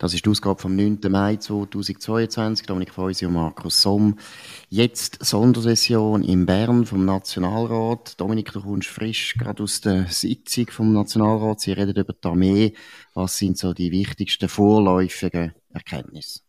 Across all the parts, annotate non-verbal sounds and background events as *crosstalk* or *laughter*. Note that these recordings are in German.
Das ist die Ausgabe vom 9. Mai 2022. Dominik Feusi und Markus Somm. Jetzt Sondersession in Bern vom Nationalrat. Dominik, du kommst frisch gerade aus der Sitzung vom Nationalrat. Sie reden über die Armee. Was sind so die wichtigsten vorläufigen Erkenntnisse?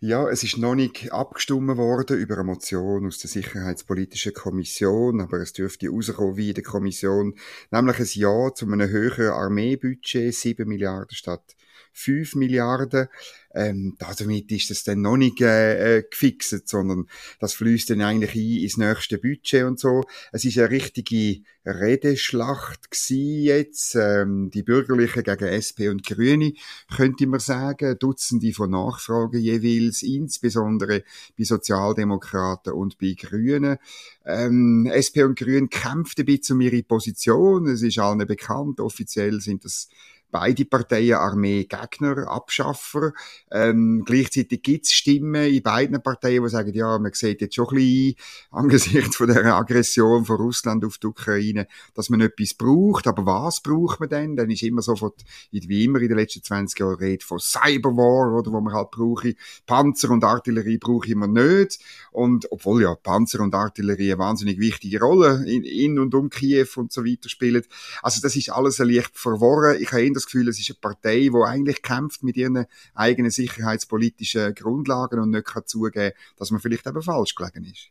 Ja, es ist noch nicht abgestimmt worden über eine Motion aus der Sicherheitspolitischen Kommission, aber es dürfte rauskommen wie in der Kommission, nämlich ein Ja zu einem höheren Armeebudget, 7 Milliarden statt 5 Milliarden. Ähm, damit ist das dann noch nicht äh, äh, gefixt, sondern das fließt dann eigentlich ein ins nächste Budget und so. Es ist eine richtige Redeschlacht gewesen jetzt, ähm, die Bürgerlichen gegen SP und Grüne, könnte man sagen, Dutzende von Nachfragen jeweils, insbesondere bei Sozialdemokraten und bei Grünen. Ähm, SP und Grüne kämpften ein bisschen um ihre Position, es ist allen bekannt, offiziell sind das beide Parteien Armee Gegner, Abschaffer. Ähm, gleichzeitig gibt es Stimmen in beiden Parteien, die sagen, ja, man sieht jetzt schon ein bisschen *laughs* angesichts von der Aggression von Russland auf die Ukraine, dass man etwas braucht. Aber was braucht man denn? Dann ist immer sofort, wie immer in den letzten 20 Jahren, Rede von Cyberwar, oder, wo man halt brauche. Panzer und Artillerie brauche ich immer nicht. Und, obwohl ja Panzer und Artillerie eine wahnsinnig wichtige Rolle in, in und um Kiew und so weiter spielen. Also das ist alles ein leicht verworren. Ich habe das Gefühl, es ist eine Partei, die eigentlich kämpft mit ihren eigenen sicherheitspolitischen Grundlagen und nicht kann zugeben, dass man vielleicht eben falsch gelegen ist.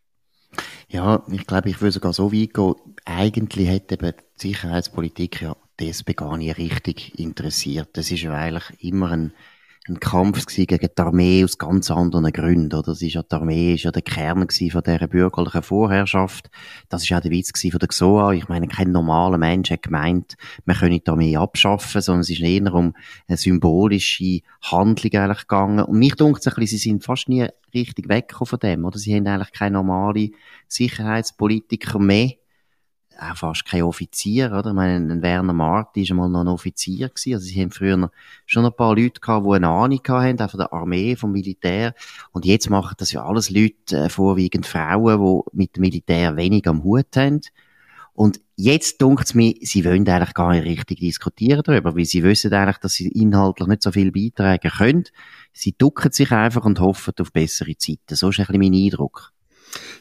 Ja, ich glaube, ich würde sogar so weit gehen. Eigentlich hat eben die Sicherheitspolitik ja das gar nicht richtig interessiert. Das ist ja eigentlich immer ein ein Kampf gegen die Armee aus ganz anderen Gründen. Oder? Das ist ja, die Armee ist ja der Kern von dieser bürgerlichen Vorherrschaft. Das ist auch der Witz von der XOA. Ich meine, kein normaler Mensch hat gemeint, man könne die Armee abschaffen, sondern es ist eher um eine symbolische Handlung eigentlich gegangen. Und mich dunkt es ein bisschen, sie sind fast nie richtig weggekommen von dem, oder? Sie haben eigentlich keine normale Sicherheitspolitiker mehr auch fast kein Offizier, oder? Ich meine, ein Werner Marti ist einmal noch ein Offizier gewesen. Also sie haben früher schon ein paar Leute gehabt, die eine Ahnung hatten, auch von der Armee, vom Militär. Und jetzt machen das ja alles Leute, äh, vorwiegend Frauen, die mit dem Militär wenig am Hut haben. Und jetzt dunkt es mir, sie wollen eigentlich gar nicht richtig diskutieren darüber, weil sie wissen eigentlich, dass sie inhaltlich nicht so viel beitragen können. Sie ducken sich einfach und hoffen auf bessere Zeiten. So ist ein bisschen mein Eindruck.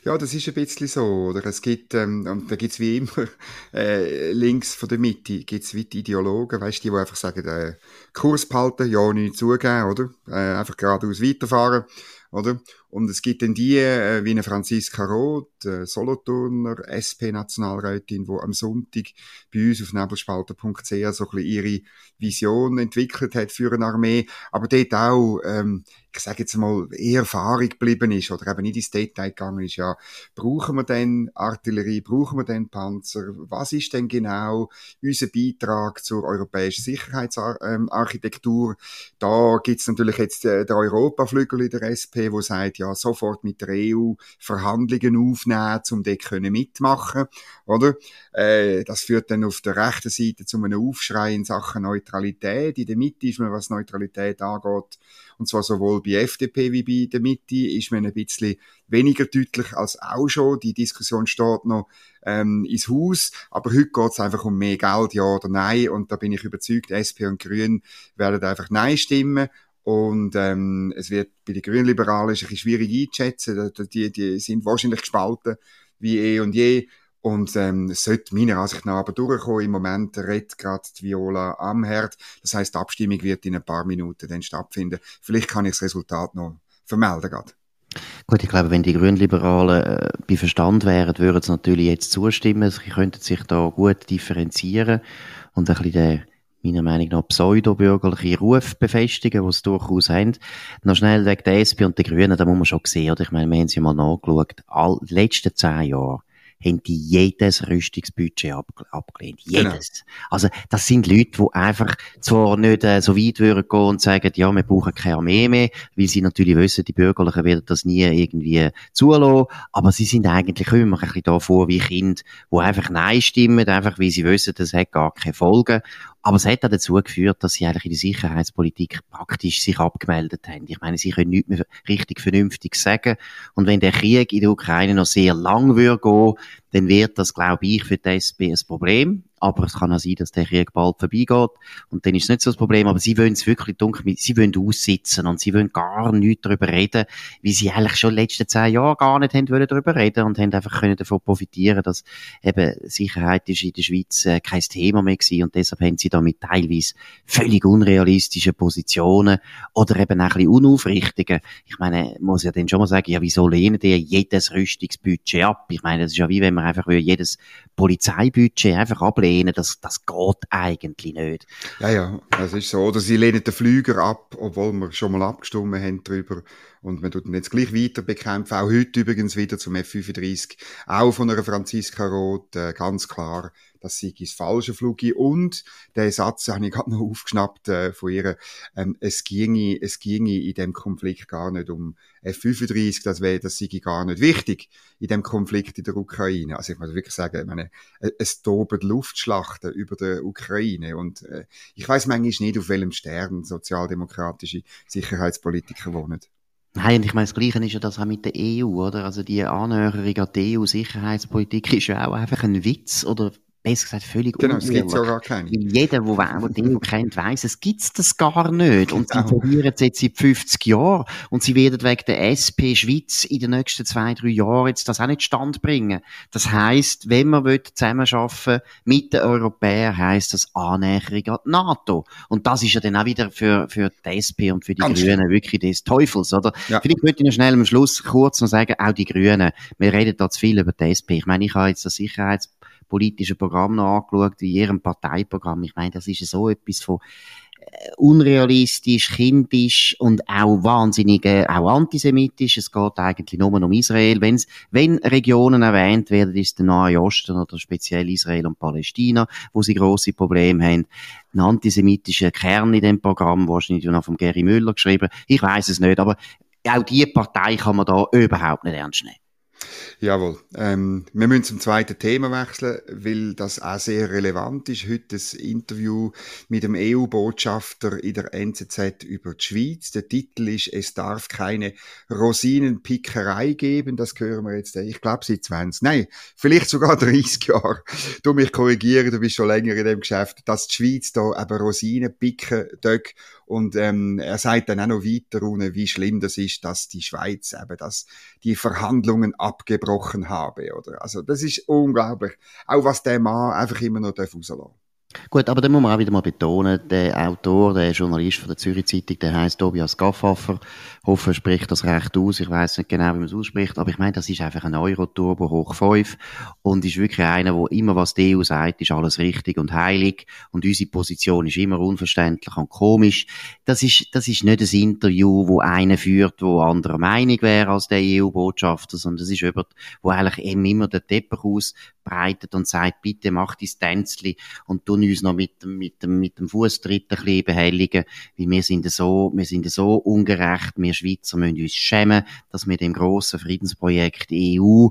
Ja, das ist ein bisschen so, oder? Es gibt, ähm, und da gibt's wie immer, *laughs* äh, links von der Mitte wie die Ideologen, weißt die, die einfach sagen, äh, Kurs behalten, ja, nichts zugeben, oder? Äh, einfach geradeaus weiterfahren, oder? Und es gibt dann die, äh, wie eine Franziska Roth, äh, Solothurner SP-Nationalrätin, die am Sonntag bei uns auf nebelspalter.ch so ein bisschen ihre Vision entwickelt hat für eine Armee, aber dort auch, ähm, ich sage jetzt mal, eher Erfahrung geblieben ist oder eben nicht ins Detail gegangen ist, ja, brauchen wir denn Artillerie, brauchen wir denn Panzer, was ist denn genau unser Beitrag zur europäischen Sicherheitsarchitektur? Da gibt's natürlich jetzt äh, den Europaflügel in der SP, wo sagt, ja sofort mit der EU Verhandlungen aufnehmen, um dort können mitmachen, oder? Äh, das führt dann auf der rechten Seite zu einem Aufschrei in Sachen Neutralität. In der Mitte ist man, was Neutralität angeht, und zwar sowohl bei FDP wie bei der Mitte, ist man ein bisschen weniger deutlich als auch schon. Die Diskussion steht noch ähm, ins Haus, aber heute geht es einfach um mehr Geld, ja oder nein, und da bin ich überzeugt, SP und Grün werden einfach Nein stimmen und ähm, es wird bei den Grünliberalen ein bisschen schwierig einzuschätzen. Die, die sind wahrscheinlich gespalten wie eh und je. Und ähm, es sollte meiner Ansicht nach aber durchkommen. Im Moment redet gerade die Viola am Herd. Das heißt, die Abstimmung wird in ein paar Minuten dann stattfinden. Vielleicht kann ich das Resultat noch vermelden gerade. Gut, ich glaube, wenn die Grünliberalen äh, bei Verstand wären, würden sie natürlich jetzt zustimmen. Sie könnten sich da gut differenzieren und ein bisschen den meiner Meinung nach pseudo-bürgerliche Ruf befestigen, die sie durchaus haben. Noch schnell wegen der SP und der Grünen, da muss man schon sehen, oder? Ich meine, wir haben sie mal nachgeschaut. All, die letzten zehn Jahre haben die jedes Rüstungsbudget ab, abgelehnt. Genau. Jedes. Genau. Also, das sind Leute, die einfach zwar nicht äh, so weit würden gehen und sagen, ja, wir brauchen keine Armee mehr, weil sie natürlich wissen, die Bürgerlichen werden das nie irgendwie zulassen, aber sie sind eigentlich immer ein bisschen da vor wie Kinder, die einfach Nein stimmen, einfach weil sie wissen, das hat gar keine Folgen. Aber es hat auch dazu geführt, dass sie eigentlich in der Sicherheitspolitik praktisch sich abgemeldet haben. Ich meine, sie können nichts mehr richtig vernünftig sagen. Und wenn der Krieg in der Ukraine noch sehr lang würde gehen, dann wird das, glaube ich, für die SP ein Problem. Aber es kann auch sein, dass der Krieg bald vorbeigeht. Und dann ist es nicht so das Problem. Aber sie wollen es wirklich dunkel, sie wollen aussitzen und sie wollen gar nicht darüber reden, wie sie eigentlich schon in den letzten zehn Jahren gar nicht haben wollen darüber reden und haben einfach können davon profitieren, dass eben Sicherheit ist in der Schweiz äh, kein Thema mehr gewesen. Und deshalb haben sie da mit teilweise völlig unrealistischen Positionen oder eben auch ein bisschen unaufrichtigen. Ich meine, muss ja dann schon mal sagen, ja, wieso lehnen die jedes Rüstungsbudget ab? Ich meine, das ist ja wie wenn man einfach jedes Polizeibudget einfach ablehnen, das, das geht eigentlich nicht. Ja, ja, das ist so. Oder sie lehnen den Flüger ab, obwohl wir schon mal abgestimmt haben darüber. Und man tut ihn jetzt gleich weiter bekämpfen. Auch heute übrigens wieder zum F-35. Auch von einer Franziska Roth, äh, ganz klar das sei das falsche Flugi. Und der Satz habe ich gerade noch aufgeschnappt äh, von ihr, ähm, es ginge, es ginge in dem Konflikt gar nicht um F-35, das wäre, das sei gar nicht wichtig in dem Konflikt in der Ukraine. Also ich muss wirklich sagen, ich meine, äh, es toben Luftschlachten über der Ukraine und äh, ich weiß manchmal nicht, auf welchem Stern sozialdemokratische Sicherheitspolitiker wohnen. Nein, und ich meine, das Gleiche ist ja das auch mit der EU, oder? Also die Annäherung an die EU-Sicherheitspolitik ist ja auch einfach ein Witz, oder besser gesagt völlig Genau, es gibt ja gar keine. Jeder, der die EU kennt, weiss, es gibt das gar nicht. Und sie verlieren es jetzt seit 50 Jahren. Und sie werden wegen der SP Schweiz in den nächsten zwei, drei Jahren jetzt das auch nicht stand bringen. Das heisst, wenn man zusammenarbeiten mit den Europäern, heisst das Annäherung an die NATO. Und das ist ja dann auch wieder für, für die SP und für die Ganz Grünen wirklich des Teufels, oder? Ja. Vielleicht möchte ich noch schnell am Schluss kurz noch sagen, auch die Grünen. Wir reden da zu viel über die SP. Ich meine, ich habe jetzt das Sicherheits politische Programm noch angeschaut, wie ihrem Parteiprogramm. Ich meine, das ist so etwas von äh, unrealistisch, kindisch und auch wahnsinnig, äh, auch antisemitisch. Es geht eigentlich nur um Israel. Wenn's, wenn Regionen erwähnt werden, ist der Nahe Osten oder speziell Israel und Palästina, wo sie große Probleme haben. Ein antisemitischer Kern in dem Programm, wahrscheinlich noch von Gary Müller geschrieben. Ich weiß es nicht, aber auch die Partei kann man da überhaupt nicht ernst nehmen. Jawohl. Ähm, wir müssen zum zweiten Thema wechseln, weil das auch sehr relevant ist. Heute ein Interview mit dem EU-Botschafter in der NZZ über die Schweiz. Der Titel ist Es darf keine Rosinenpickerei geben. Das hören wir jetzt, ich glaube, seit 20, nein, vielleicht sogar *laughs* 30 Jahre. Du mich korrigieren, du bist schon länger in dem Geschäft, dass die Schweiz da eben Rosinen picken darf und ähm, er sagt dann auch noch weiter, wie schlimm das ist, dass die Schweiz eben das, die Verhandlungen abgebrochen habe. Oder? Also das ist unglaublich. Auch was der Mann einfach immer noch rauslassen darf. Gut, aber dann muss man auch wieder mal betonen, der Autor, der Journalist von der Zürich Zeitung, der heißt Tobias Gaffaffer. Hoffe, spricht das recht aus. Ich weiß nicht genau, wie man es ausspricht, aber ich meine, das ist einfach ein Euro-Turbo hoch 5 und ist wirklich einer, wo immer was die EU sagt, ist alles richtig und heilig und unsere Position ist immer unverständlich und komisch. Das ist, das ist nicht ein Interview, wo einer führt, wo anderer Meinung wäre als der EU-Botschafter, sondern das ist jemand, wo eigentlich eben immer den Teppich ausbreitet und sagt, bitte mach dein Tänzli und du uns noch mit dem, mit dem, mit dem Fußtritt ein bisschen behelligen, weil wir sind so, wir sind so ungerecht, wir Schweizer müssen uns schämen, dass wir dem grossen Friedensprojekt EU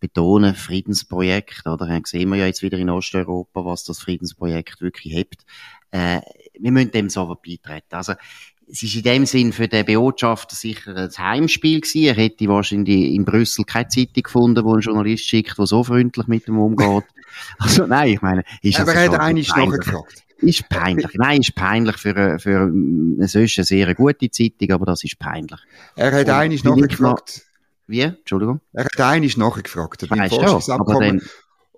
betonen, Friedensprojekt, oder? Dann sehen wir ja jetzt wieder in Osteuropa, was das Friedensprojekt wirklich hebt. Äh, wir müssen dem so beitreten. Also, es ist in dem Sinn für den Botschafter sicher ein Heimspiel gewesen. Er hätte wahrscheinlich in Brüssel keine Zeitung gefunden, wo ein Journalist schickt, der so freundlich mit ihm umgeht. *laughs* also nein, ich meine, ist Aber er hat eigentlich nachgefragt. Ist peinlich. Nein, ist peinlich für, für eine solche sehr gute Zeitung, aber das ist peinlich. Er hat eigentlich nachgefragt. Wie? Entschuldigung? Er hat eigentlich nachgefragt. Weißt du, aber dann,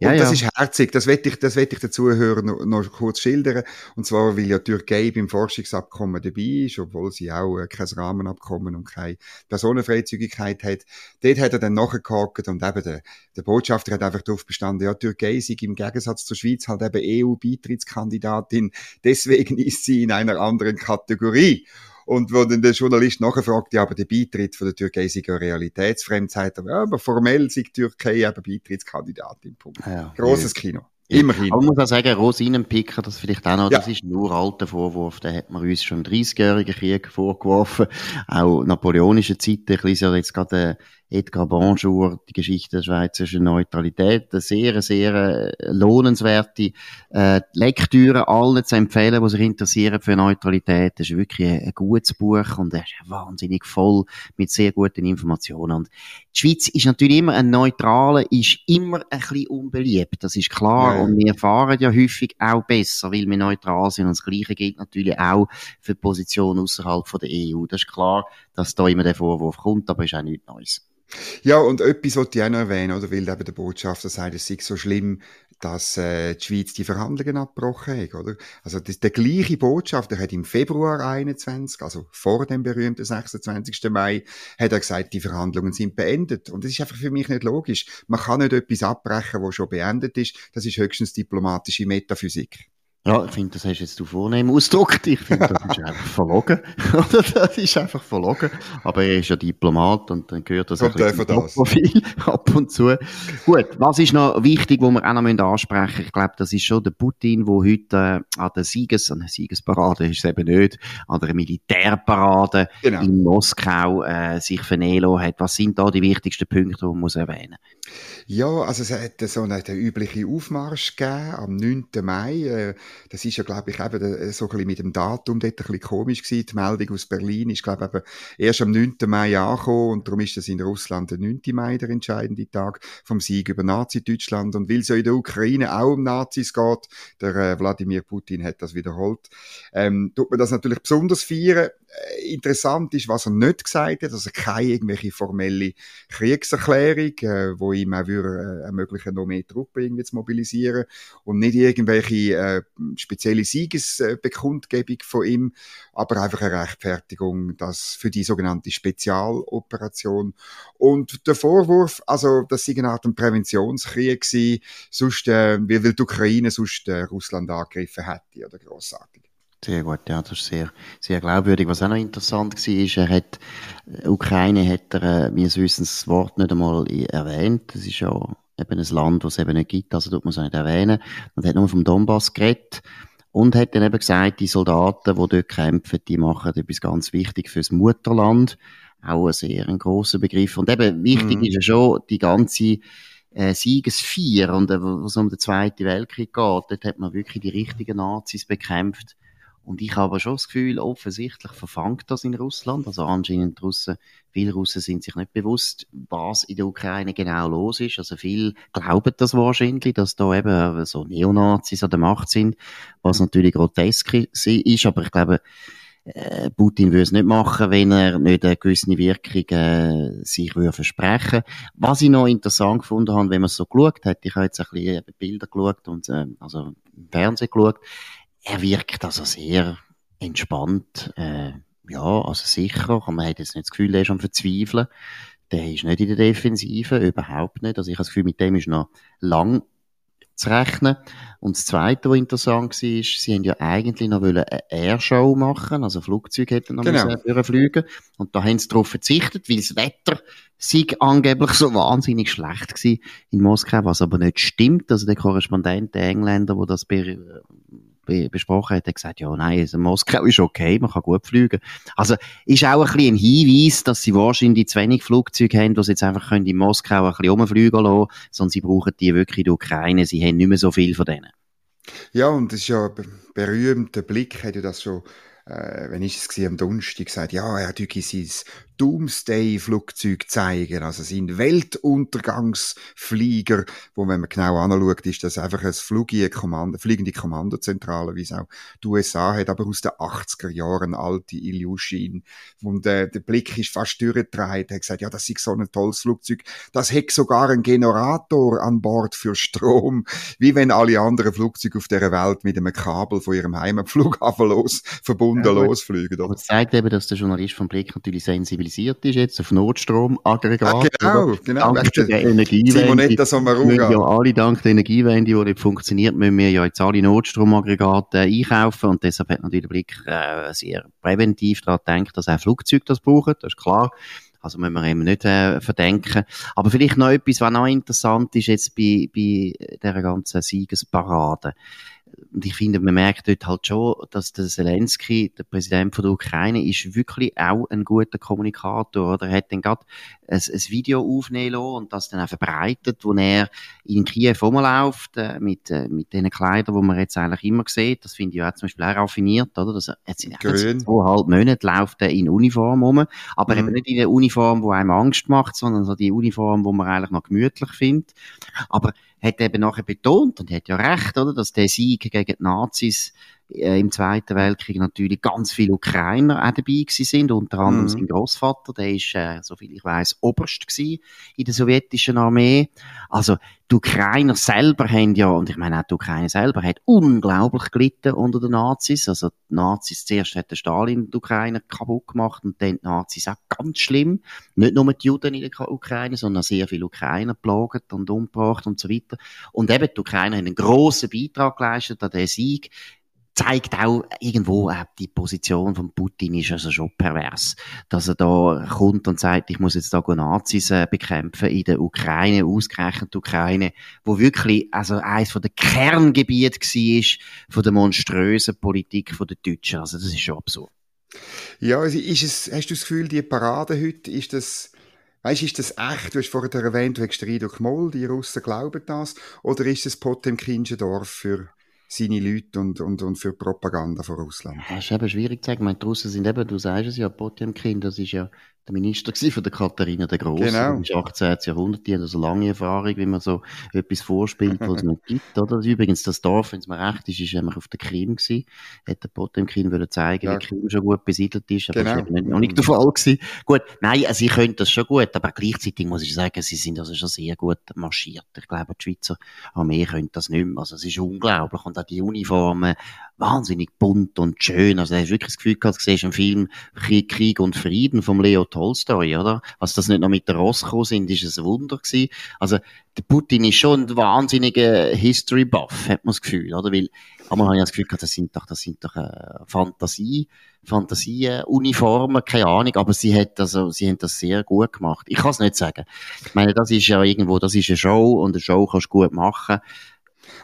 ja, und das ja. ist herzig, das wette ich, das wette ich den Zuhörern noch, noch, kurz schildern. Und zwar, weil ja die Türkei beim Forschungsabkommen dabei ist, obwohl sie auch äh, kein Rahmenabkommen und keine Personenfreizügigkeit hat. Dort hat er dann nachgehakt und eben der, der Botschafter hat einfach darauf bestanden, ja, die Türkei sei im Gegensatz zur Schweiz halt eben EU-Beitrittskandidatin, deswegen *laughs* ist sie in einer anderen Kategorie. Und wo dann der Journalist nachfragt, ja, aber der Beitritt von der Türkei sei ja realitätsfremd, sagt er, ja, aber formell sei die Türkei eben Beitrittskandidatin. Punkt. Ja, Grosses ja. Kino. Immerhin. Aber man muss auch sagen, Rosinenpicker, das vielleicht auch noch, ja. das ist ein uralter Vorwurf, den hat man uns schon im 30-jährigen Krieg vorgeworfen. Auch napoleonische Zeiten, lese ja jetzt gerade Edgar Bonjour, die Geschichte der schweizerischen Neutralität. Eine sehr, sehr äh, lohnenswerte äh, Lektüre, allen zu empfehlen, die sich interessieren für Neutralität. Das ist wirklich ein, gutes Buch und er ist wahnsinnig voll mit sehr guten Informationen. Und die Schweiz ist natürlich immer ein Neutraler, ist immer ein bisschen unbeliebt, das ist klar. Ja. Und wir fahren ja häufig auch besser, weil wir neutral sind. Und das Gleiche gilt natürlich auch für die Position außerhalb der EU. Das ist klar, dass da immer der Vorwurf kommt, aber ist auch nichts Neues. Ja, und etwas wollte ich auch noch erwähnen, oder? Weil eben der Botschafter sagt, es sei so schlimm, dass äh, die Schweiz die Verhandlungen abgebrochen hat, oder? Also das, der gleiche Botschafter hat im Februar 21, also vor dem berühmten 26. Mai, hat er gesagt, die Verhandlungen sind beendet. Und das ist einfach für mich nicht logisch. Man kann nicht etwas abbrechen, was schon beendet ist. Das ist höchstens diplomatische Metaphysik. Ja, ich finde, das hast jetzt du vornehm ausgedrückt. Ich finde, das ist einfach verlogen. *laughs* das ist einfach verlogen. Aber er ist ja Diplomat und dann gehört das, ein Profil *laughs* ab und zu. Gut, was ist noch wichtig, wo wir auch noch ansprechen müssen? Ich glaube, das ist schon der Putin, der heute äh, an der Sieges, an der Siegesparade ist es eben nicht, an der Militärparade genau. in Moskau äh, sich vernehmen hat. Was sind da die wichtigsten Punkte, die man muss erwähnen Ja, also es hat so einen, den üblichen Aufmarsch gegeben am 9. Mai. Äh, das ist ja, glaube ich, eben äh, so ein bisschen mit dem Datum dort ein bisschen komisch gewesen. Die Meldung aus Berlin ist, glaube ich, eben erst am 9. Mai angekommen und darum ist das in Russland der 9. Mai der entscheidende Tag vom Sieg über Nazi-Deutschland. Und weil es ja in der Ukraine auch um Nazis geht, der äh, Wladimir Putin hat das wiederholt, ähm, tut man das natürlich besonders feiern. Interessant ist, was er nicht gesagt hat, also keine irgendwelche formelle Kriegserklärung, äh, wo ihm auch würde, äh, ermöglichen, noch mehr Truppen irgendwie zu mobilisieren und nicht irgendwelche äh, spezielle Siegesbekundgebung von ihm, aber einfach eine Rechtfertigung, das für die sogenannte Spezialoperation und der Vorwurf, also das sei eine Art Präventionskrieg gewesen, sonst, äh, wie will die Ukraine sonst äh, Russland angegriffen hätte oder grossartig. Sehr gut, ja, das ist sehr, sehr glaubwürdig. Was auch noch interessant war, ist, er hat, äh, Ukraine hat er, äh, meines Wissens das Wort nicht einmal erwähnt. Das ist ja eben ein Land, das es eben nicht gibt, also tut man es nicht erwähnen. Und hat nur vom Donbass geredet. Und hat dann eben gesagt, die Soldaten, die dort kämpfen, die machen etwas ganz wichtig fürs Mutterland. Auch ein sehr ein grosser Begriff. Und eben wichtig mhm. ist ja schon die ganze, äh, Siegesfeier und äh, was um den Zweiten Weltkrieg geht, dort hat man wirklich die richtigen Nazis bekämpft und ich habe schon das Gefühl, offensichtlich verfangt das in Russland. Also anscheinend Russen, viele Russen sind sich nicht bewusst, was in der Ukraine genau los ist. Also viele glauben das wahrscheinlich, dass da eben so Neonazis an der Macht sind, was natürlich grotesk ist. Aber ich glaube, äh, Putin würde es nicht machen, wenn er nicht eine gewisse Wirkung äh, sich würde versprechen Was ich noch interessant gefunden habe, wenn man es so geschaut hat, ich habe jetzt ein bisschen Bilder geschaut und äh, also im Fernsehen geschaut, er wirkt also sehr entspannt, äh, ja, also sicher. Man hat jetzt nicht das Gefühl, er ist am Verzweifeln. Der ist nicht in der Defensive, überhaupt nicht. Also ich habe das Gefühl, mit dem ist noch lang zu rechnen. Und das Zweite, was interessant war, ist, sie haben ja eigentlich noch eine Airshow machen, also Flugzeuge hätten noch genau. müssen fliegen Und da haben sie darauf verzichtet, weil das Wetter sei angeblich so wahnsinnig schlecht gewesen in Moskau, was aber nicht stimmt. Also der Korrespondent, der Engländer, der das besprochen hat, hat gesagt, ja, nein, also Moskau ist okay, man kann gut fliegen. Also, ist auch ein bisschen ein Hinweis, dass sie wahrscheinlich zu wenig Flugzeuge haben, die sie jetzt einfach können in Moskau ein bisschen rumfliegen lassen, sondern sie brauchen die wirklich in der Ukraine, sie haben nicht mehr so viel von denen. Ja, und das ist ja berühmt, der Blick hat ja das schon äh, wenn ich es am Donnerstag gesagt, ja, er hat sein Doomsday-Flugzeug zeigen, also sein Weltuntergangsflieger, wo, wenn man genau anschaut, ist das einfach ein Kommando, fliegende Kommandozentrale, wie es auch die USA hat, aber aus den 80er Jahren alte Ilyushin. Und äh, der Blick ist fast durchgedreht. Er hat gesagt, ja, das ist so ein tolles Flugzeug. Das hat sogar einen Generator an Bord für Strom, wie wenn alle anderen Flugzeuge auf der Welt mit einem Kabel von ihrem Heimatflughafen los verbunden ja, losfliegen. Es zeigt eben, dass der Journalist vom Blick natürlich sensibilisiert spezialisiert ist jetzt auf Notstromaggregate. Ah, genau, genau. Dank der *laughs* Energiewende. ja alle dank der Energiewende, die nicht funktioniert, müssen wir ja jetzt alle Notstromaggregate einkaufen und deshalb hat natürlich der Blick äh, sehr präventiv daran gedacht, dass auch Flugzeuge das brauchen, das ist klar. Also müssen wir eben nicht äh, verdenken. Aber vielleicht noch etwas, was noch interessant ist jetzt bei, bei dieser ganzen Siegesparade und ich finde, man merkt dort halt schon, dass der Zelensky, der Präsident von der Ukraine, ist wirklich auch ein guter Kommunikator. Oder er hat dann gerade ein, ein Video aufnehmen lassen und das dann auch verbreitet, wo er in Kiew rumläuft, äh, mit, äh, mit den Kleidern, die man jetzt eigentlich immer sieht. Das finde ich auch zum Beispiel auch raffiniert, oder? Das, jetzt in zweieinhalb Monaten läuft er in Uniform rum, aber mhm. eben nicht in der Uniform, die einem Angst macht, sondern so die Uniform, die man eigentlich noch gemütlich findet. Aber hat eben nachher betont, und hat ja recht, oder, dass der Sieg gegen die Nazis im Zweiten Weltkrieg natürlich ganz viele Ukrainer auch dabei gewesen sind, unter anderem mhm. sein Großvater, der ist, äh, soviel ich weiß, Oberst gewesen in der sowjetischen Armee. Also die Ukrainer selber haben ja, und ich meine auch die Ukraine selber, hat unglaublich gelitten unter den Nazis. Also die Nazis, zuerst hat der Stalin die Ukraine kaputt gemacht und dann die Nazis auch ganz schlimm. Nicht nur die Juden in der Ukraine, sondern sehr viele Ukrainer plagt und umgebracht und so weiter. Und eben die Ukrainer haben einen grossen Beitrag geleistet an den Sieg zeigt auch irgendwo, äh, die Position von Putin ist also schon pervers. Dass er da kommt und sagt, ich muss jetzt da Nazis äh, bekämpfen in der Ukraine, ausgerechnet Ukraine, wo wirklich also eines von der Kerngebiete war von der monströsen Politik der Deutschen. Also das ist schon absurd. Ja, also ist es, hast du das Gefühl, die Parade heute, ist das, Weißt, ist das echt? Du hast vorher erwähnt, du hast Rido Moll, die Russen glauben das, oder ist das Potemkinsche Dorf für seine Leute und, und, und für Propaganda von Russland. Das ist eben schwierig zu sagen. meine, die Russen sind eben, du sagst es ja, Potemkin, das ist ja der Minister von der Katharina der Große. Genau. Ist 18. Jahrhundert, die hat also lange Erfahrung, wie man so etwas vorspielt, was es nicht gibt, oder? Übrigens, das Dorf, wenn es mir recht ist, ist nämlich auf der Krim gewesen. Hätte der Potemkin wollen zeigen, ja. wie Krim schon gut besiedelt ist, aber genau. das war noch nicht der Fall gewesen. Gut, nein, also, sie können das schon gut, aber gleichzeitig muss ich sagen, sie sind also schon sehr gut marschiert. Ich glaube, die Schweizer Armee können das nicht mehr. Also, es ist unglaublich. Und auch die Uniformen, wahnsinnig bunt und schön. Also, du hast wirklich das Gefühl gehabt, du siehst einen Film Krieg und Frieden vom Leo Tolstoi, oder? Was das nicht noch mit der Ross gekommen sind, ist ein Wunder gewesen. Also, der Putin ist schon ein wahnsinniger History-Buff, hat man das Gefühl, oder? Weil, einmal habe ich das Gefühl gehabt, das sind doch, das sind doch, äh, Fantasie, Fantasie-Uniformen, keine Ahnung, aber sie hat, also, sie haben das sehr gut gemacht. Ich kann es nicht sagen. Ich meine, das ist ja irgendwo, das ist eine Show und eine Show kannst du gut machen.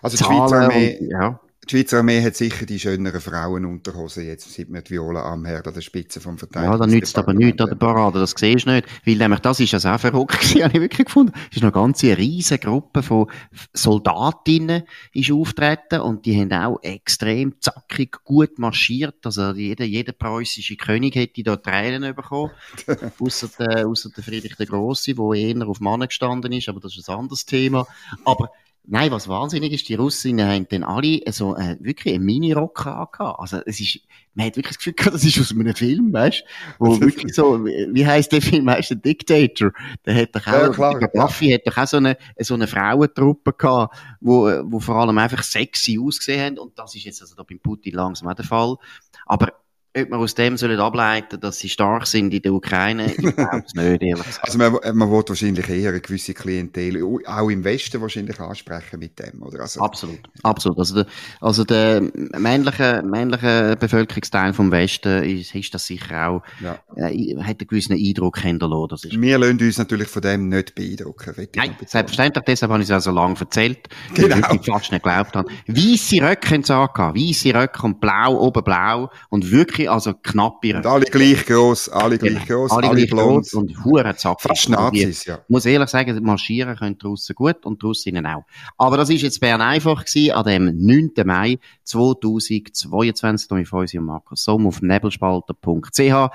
Also, die Schweizer Armee, und, ja die Schweizer Armee hat sicher die schöneren Frauenunterhosen jetzt, seit man die Viola am Herd an der Spitze vom Verteidiger. Ja, da nützt aber nichts an der Parade, das siehst du nicht. Weil nämlich, das ist ja auch verrückt *laughs* gewesen, habe ich wirklich gefunden. Es ist eine ganze riesige Gruppe von Soldatinnen ist auftreten und die haben auch extrem zackig gut marschiert. Also jeder, jeder preußische König hätte da Tränen bekommen. *laughs* ausser der, ausser der Friedrich der Große, der eher auf Mannen gestanden ist, aber das ist ein anderes Thema. Aber Nein, was wahnsinnig ist, die Russinnen haben dann alle so äh, wirklich einen Mini-Rock angehabt. Also es ist, man hat wirklich das Gefühl gehabt, das ist aus einem Film, weißt Wo *laughs* wirklich so, wie heisst der Film, heißt der Dictator? Der hat doch auch, ja, klar, der Buffy ja. hat doch auch so eine, so eine Frauentruppe gehabt, wo, wo vor allem einfach sexy ausgesehen haben. Und das ist jetzt also da beim Putin langsam auch der Fall. Aber ob man aus dem sollen ableiten dass sie stark sind in der Ukraine, ich glaube *laughs* es nicht, ehrlich gesagt. Also man, man will wahrscheinlich eher eine gewisse Klientel, auch im Westen wahrscheinlich ansprechen mit dem, oder? Also, absolut, absolut. Also der, also der männliche, männliche Bevölkerungsteil vom Westen ist, ist das sicher auch, ja. äh, hat einen gewissen Eindruck hinterlassen. Das ist Wir lassen uns natürlich von dem nicht beeindrucken. Nein, selbstverständlich, deshalb habe ich es auch so lange erzählt, genau. weil ich fast nicht geglaubt habe. Weisse Röcke haben sie angehabt, weisse Röcke und blau, oben blau und wirklich also knappe Und alle gleich gross, alle gleich genau. gross, alle, alle gleich blond. und hure zackig. Fast Nazis, ja. Ich muss ehrlich sagen, marschieren können draussen gut und draussen auch. Aber das ist jetzt Bern einfach gewesen, an dem 9. Mai 2022, mit uns und Markus Somm auf nebelspalter.ch.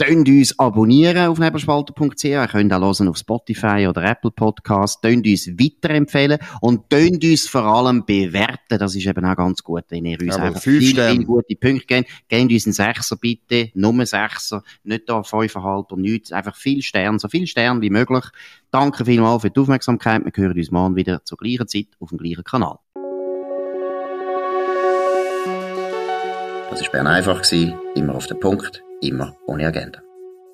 Tönt uns abonnieren auf nebelspalter.ch. Ihr könnt auch hören auf Spotify oder Apple Podcast. Tönt uns weiterempfehlen und tönt uns vor allem bewerten. Das ist eben auch ganz gut, wenn ihr uns Aber einfach viele, viele gute Punkte gebt. Gebt uns einen Sechser bitte, Nummer Sechser, nicht da fünfeinhalb und nichts. Einfach viel Sterne, so viel Sterne wie möglich. Danke vielmals für die Aufmerksamkeit. Wir hören uns morgen wieder zur gleichen Zeit auf dem gleichen Kanal. Das war Bern einfach, immer auf den Punkt immer ohne Agenda.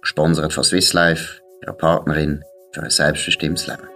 Gesponsert von Swiss Life, ihrer Partnerin für ein selbstbestimmtes Leben.